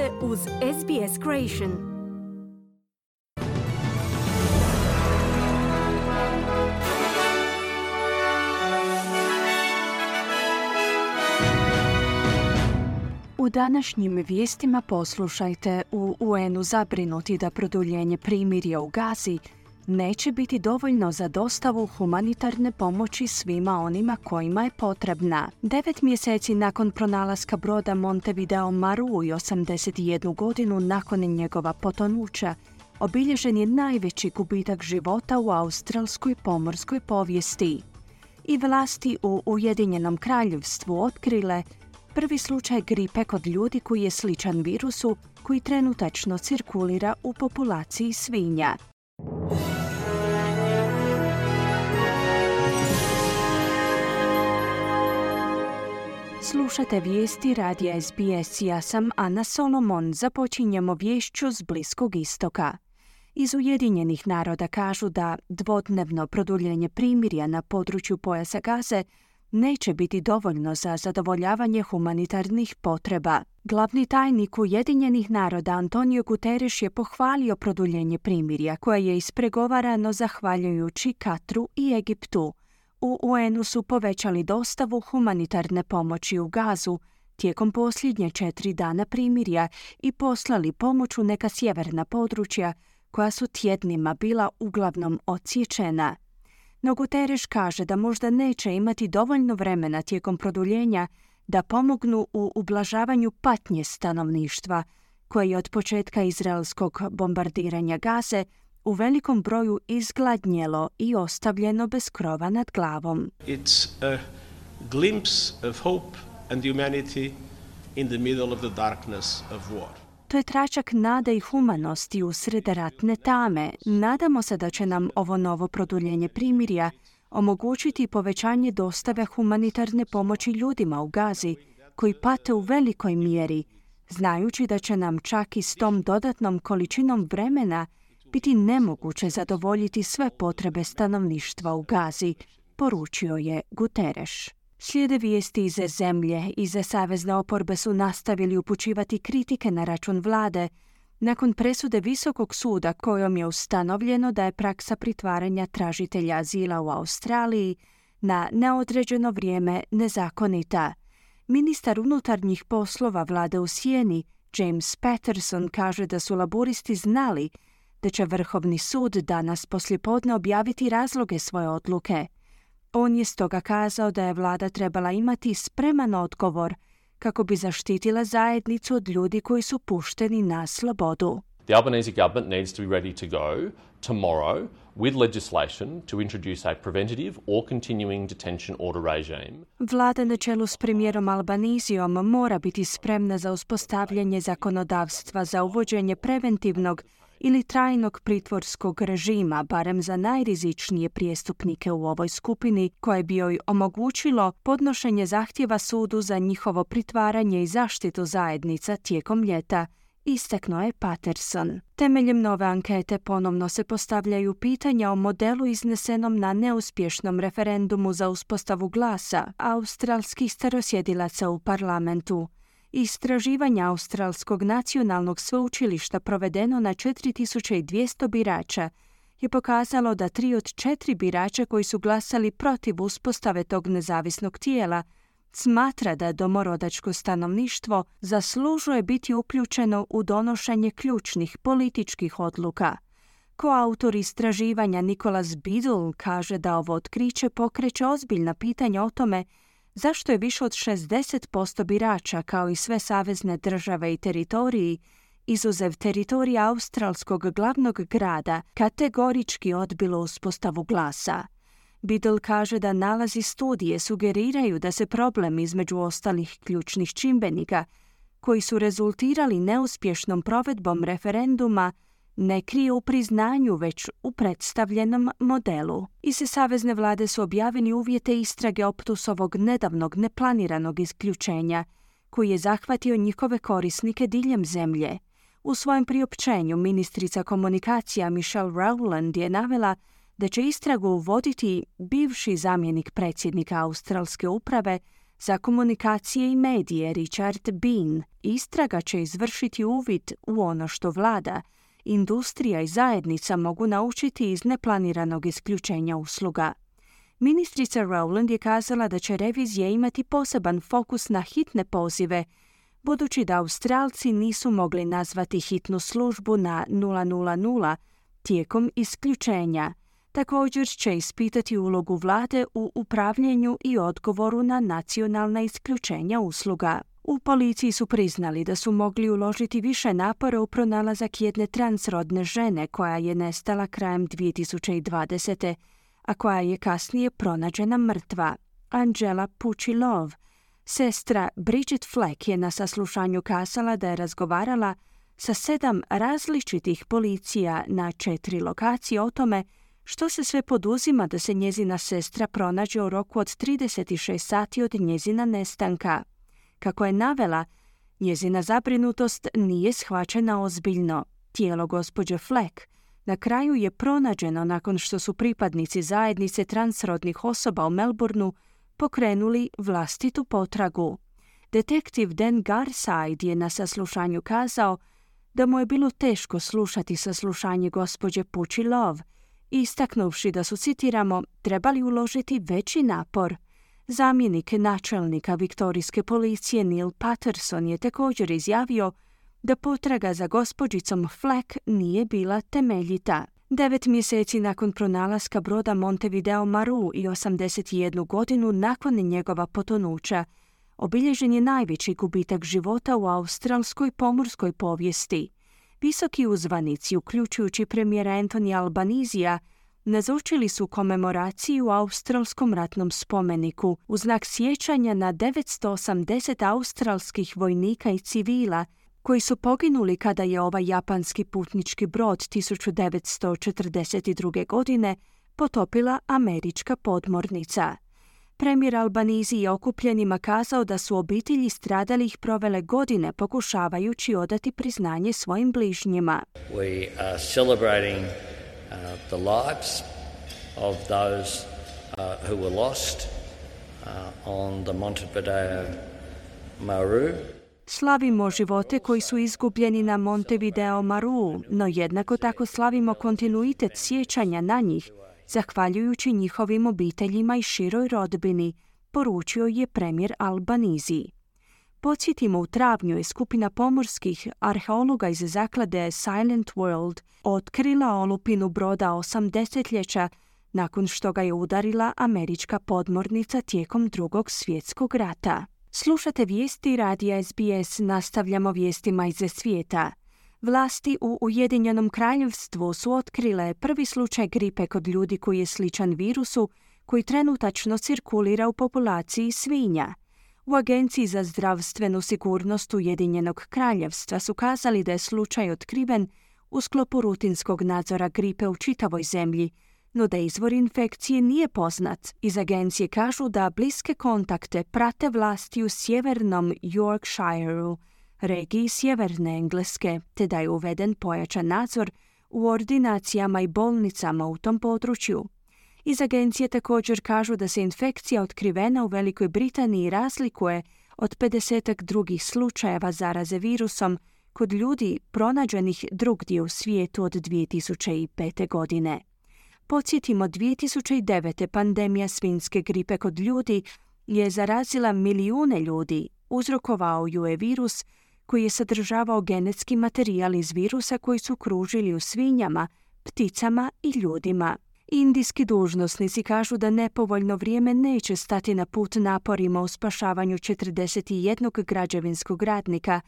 ste uz SBS Creation. U današnjim vijestima poslušajte u UN-u zabrinuti da produljenje primirja u Gazi neće biti dovoljno za dostavu humanitarne pomoći svima onima kojima je potrebna. Devet mjeseci nakon pronalaska broda Montevideo Maru i 81 godinu nakon njegova potonuća, obilježen je najveći gubitak života u australskoj pomorskoj povijesti. I vlasti u Ujedinjenom kraljevstvu otkrile prvi slučaj gripe kod ljudi koji je sličan virusu koji trenutačno cirkulira u populaciji svinja. Slušate vijesti radija SBS. Ja sam Ana Solomon. Započinjemo vješću s Bliskog istoka. Iz Ujedinjenih naroda kažu da dvodnevno produljenje primirja na području pojasa Gaze neće biti dovoljno za zadovoljavanje humanitarnih potreba. Glavni tajnik Ujedinjenih naroda Antonio Guterres je pohvalio produljenje primirja koje je ispregovarano zahvaljujući Katru i Egiptu. U UN-u su povećali dostavu humanitarne pomoći u Gazu tijekom posljednje četiri dana primirja i poslali pomoć u neka sjeverna područja koja su tjednima bila uglavnom odsječena. No Guterres kaže da možda neće imati dovoljno vremena tijekom produljenja da pomognu u ublažavanju patnje stanovništva, koje je od početka izraelskog bombardiranja Gaze u velikom broju izgladnjelo i ostavljeno bez krova nad glavom. It's a glimpse of hope and humanity in the middle of the darkness of war. To je tračak nade i humanosti usred ratne tame. Nadamo se da će nam ovo novo produljenje primirja omogućiti povećanje dostave humanitarne pomoći ljudima u Gazi, koji pate u velikoj mjeri, znajući da će nam čak i s tom dodatnom količinom vremena biti nemoguće zadovoljiti sve potrebe stanovništva u Gazi, poručio je Guterres. Slijede vijesti iz zemlje iz savezne oporbe su nastavili upućivati kritike na račun vlade nakon presude Visokog suda kojom je ustanovljeno da je praksa pritvaranja tražitelja azila u Australiji na neodređeno vrijeme nezakonita. Ministar unutarnjih poslova vlade u Sjeni, James Patterson, kaže da su laburisti znali da će Vrhovni sud danas poslijepodne objaviti razloge svoje odluke. On je stoga kazao da je vlada trebala imati spreman odgovor kako bi zaštitila zajednicu od ljudi koji su pušteni na slobodu. The Albanese government needs to be ready to go tomorrow with legislation to introduce a preventative or continuing detention order regime. Vlada na čelu s premijerom Albanizijom mora biti spremna za uspostavljanje zakonodavstva za uvođenje preventivnog ili trajnog pritvorskog režima, barem za najrizičnije prijestupnike u ovoj skupini, koje bi joj omogućilo podnošenje zahtjeva sudu za njihovo pritvaranje i zaštitu zajednica tijekom ljeta, istekno je Patterson. Temeljem nove ankete ponovno se postavljaju pitanja o modelu iznesenom na neuspješnom referendumu za uspostavu glasa australskih starosjedilaca u parlamentu. Istraživanje Australskog nacionalnog sveučilišta provedeno na 4200 birača je pokazalo da tri od četiri birača koji su glasali protiv uspostave tog nezavisnog tijela smatra da domorodačko stanovništvo zaslužuje biti uključeno u donošenje ključnih političkih odluka. Koautor istraživanja Nikolas Biddle kaže da ovo otkriće pokreće ozbiljna pitanja o tome zašto je više od 60% birača kao i sve savezne države i teritoriji, izuzev teritorija australskog glavnog grada, kategorički odbilo uspostavu glasa. Biddle kaže da nalazi studije sugeriraju da se problem između ostalih ključnih čimbenika, koji su rezultirali neuspješnom provedbom referenduma, ne krije u priznanju, već u predstavljenom modelu. I se savezne vlade su objaveni uvjete istrage optusovog nedavnog neplaniranog isključenja, koji je zahvatio njihove korisnike diljem zemlje. U svojem priopćenju ministrica komunikacija Michelle Rowland je navela da će istragu voditi bivši zamjenik predsjednika Australske uprave za komunikacije i medije Richard Bean istraga će izvršiti uvid u ono što vlada, industrija i zajednica mogu naučiti iz neplaniranog isključenja usluga. Ministrica Rowland je kazala da će revizija imati poseban fokus na hitne pozive, budući da Australci nisu mogli nazvati hitnu službu na 000 tijekom isključenja. Također će ispitati ulogu vlade u upravljanju i odgovoru na nacionalna isključenja usluga. U policiji su priznali da su mogli uložiti više napora u pronalazak jedne transrodne žene koja je nestala krajem 2020 a koja je kasnije pronađena mrtva. Angela Pučilov, sestra Bridget Fleck je na saslušanju kazala da je razgovarala sa sedam različitih policija na četiri lokacije o tome što se sve poduzima da se njezina sestra pronađe u roku od 36 sati od njezina nestanka. Kako je navela, njezina zabrinutost nije shvaćena ozbiljno. Tijelo gospođe Fleck na kraju je pronađeno nakon što su pripadnici zajednice transrodnih osoba u Melbourneu pokrenuli vlastitu potragu. Detektiv Dan Garside je na saslušanju kazao da mu je bilo teško slušati saslušanje gospođe Pući Lov, istaknuvši da su, citiramo, trebali uložiti veći napor. Zamjenik načelnika Viktorijske policije Neil Patterson je također izjavio da potraga za gospođicom Fleck nije bila temeljita. Devet mjeseci nakon pronalaska broda Montevideo Maru i 81 godinu nakon njegova potonuća, obilježen je najveći gubitak života u australskoj pomorskoj povijesti. Visoki uzvanici, uključujući premijera Antonija Albanizija, nazočili su komemoraciju u australskom ratnom spomeniku u znak sjećanja na 980 australskih vojnika i civila koji su poginuli kada je ovaj japanski putnički brod 1942. godine potopila američka podmornica. Premijer Albanizi je okupljenima kazao da su obitelji stradalih provele godine pokušavajući odati priznanje svojim bližnjima. We are celebrating uh, the lives of those uh, who were lost uh, on the Montevideo Maru. Slavimo živote koji su izgubljeni na Montevideo Maru, no jednako tako slavimo kontinuitet sjećanja na njih, zahvaljujući njihovim obiteljima i široj rodbini, poručio je premijer Albanizi. Podsjetimo, u travnju je skupina pomorskih arheologa iz zaklade Silent World otkrila olupinu broda osam desetljeća nakon što ga je udarila američka podmornica tijekom drugog svjetskog rata. Slušate vijesti radija SBS, nastavljamo vijestima iz svijeta. Vlasti u Ujedinjenom kraljevstvu su otkrile prvi slučaj gripe kod ljudi koji je sličan virusu koji trenutačno cirkulira u populaciji svinja. U Agenciji za zdravstvenu sigurnost Ujedinjenog kraljevstva su kazali da je slučaj otkriven u sklopu rutinskog nadzora gripe u čitavoj zemlji, no da izvor infekcije nije poznat. Iz agencije kažu da bliske kontakte prate vlasti u sjevernom Yorkshireu, regiji sjeverne Engleske, te da je uveden pojačan nadzor u ordinacijama i bolnicama u tom području. Iz agencije također kažu da se infekcija otkrivena u Velikoj Britaniji razlikuje od 50 drugih slučajeva zaraze virusom kod ljudi pronađenih drugdje u svijetu od 2005. godine. Podsjetimo, 2009. pandemija svinske gripe kod ljudi je zarazila milijune ljudi, uzrokovao ju je virus koji je sadržavao genetski materijal iz virusa koji su kružili u svinjama, pticama i ljudima. Indijski dužnosnici kažu da nepovoljno vrijeme neće stati na put naporima u spašavanju 41 građevinskog radnika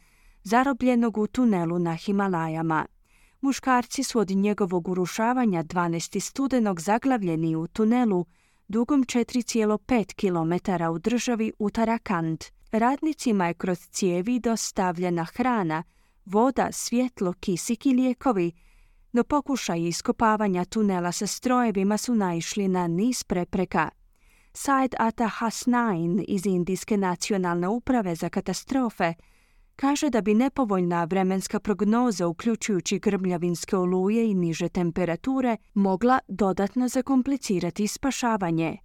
zarobljenog u tunelu na Himalajama. Muškarci su od njegovog urušavanja 12. studenog zaglavljeni u tunelu dugom 4,5 km u državi Uttarakhand. Radnicima je kroz cijevi dostavljena hrana, voda, svjetlo, kisik i lijekovi, no pokušaj iskopavanja tunela sa strojevima su naišli na niz prepreka. Said Ata Hasnain iz Indijske nacionalne uprave za katastrofe kaže da bi nepovoljna vremenska prognoza uključujući grmljavinske oluje i niže temperature mogla dodatno zakomplicirati spašavanje.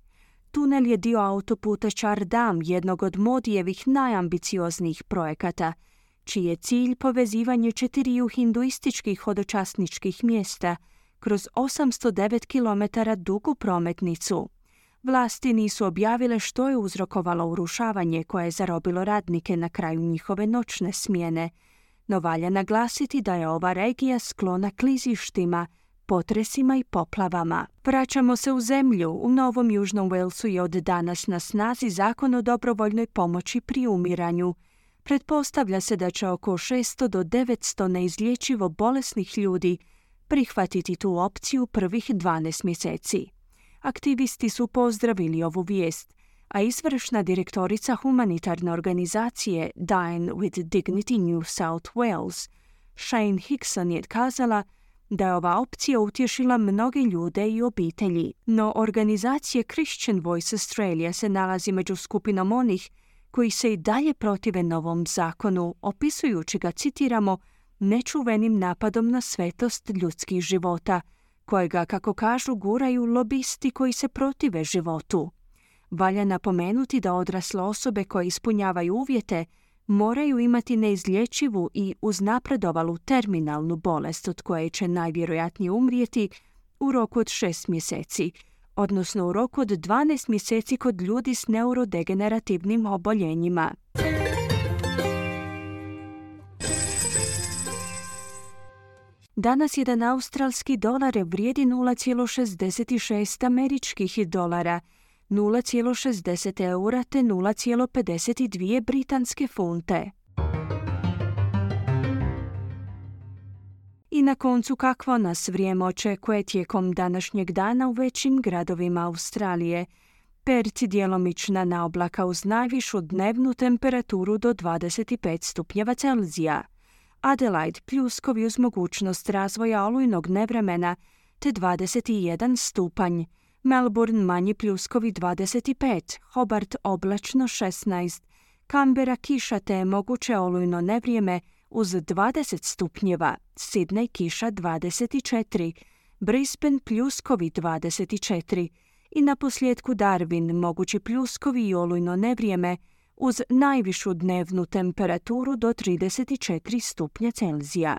tunel je dio autoputa Čardam, jednog od Modijevih najambicioznijih projekata, čiji je cilj povezivanje četiriju hinduističkih hodočasničkih mjesta kroz 809 km dugu prometnicu. Vlasti nisu objavile što je uzrokovalo urušavanje koje je zarobilo radnike na kraju njihove noćne smjene, no valja naglasiti da je ova regija sklona klizištima, potresima i poplavama. Vraćamo se u zemlju. U Novom Južnom Walesu je od danas na snazi zakon o dobrovoljnoj pomoći pri umiranju. Pretpostavlja se da će oko 600 do 900 neizlječivo bolesnih ljudi prihvatiti tu opciju prvih 12 mjeseci. Aktivisti su pozdravili ovu vijest, a izvršna direktorica humanitarne organizacije Dine with Dignity New South Wales, Shane Hickson je kazala da je ova opcija utješila mnoge ljude i obitelji, no organizacije Christian Voice Australia se nalazi među skupinom onih koji se i dalje protive novom zakonu, opisujući ga, citiramo, nečuvenim napadom na svetost ljudskih života, kojega, kako kažu, guraju lobisti koji se protive životu. Valja napomenuti da odrasle osobe koje ispunjavaju uvjete moraju imati neizlječivu i uznapredovalu terminalnu bolest od koje će najvjerojatnije umrijeti u roku od šest mjeseci, odnosno u roku od 12 mjeseci kod ljudi s neurodegenerativnim oboljenjima. Danas jedan australski dolar vrijedi 0,66 američkih dolara, 0,60 eura te 0,52 britanske funte. I na koncu kakvo nas vrijeme očekuje tijekom današnjeg dana u većim gradovima Australije. Perth djelomična na oblaka uz najvišu dnevnu temperaturu do 25 stupnjeva Celzija. Adelaide pljuskovi uz mogućnost razvoja olujnog nevremena te 21 stupanj. Melbourne manji pljuskovi 25, Hobart oblačno 16, Canberra kiša te moguće olujno nevrijeme uz 20 stupnjeva, Sydney kiša 24, Brisbane pljuskovi 24 i na posljedku Darwin mogući pljuskovi i olujno nevrijeme uz najvišu dnevnu temperaturu do 34 stupnja Celzija.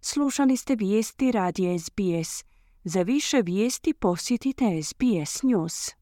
Slušali ste vijesti radija SBS. Za više vijesti posjetite SBS News.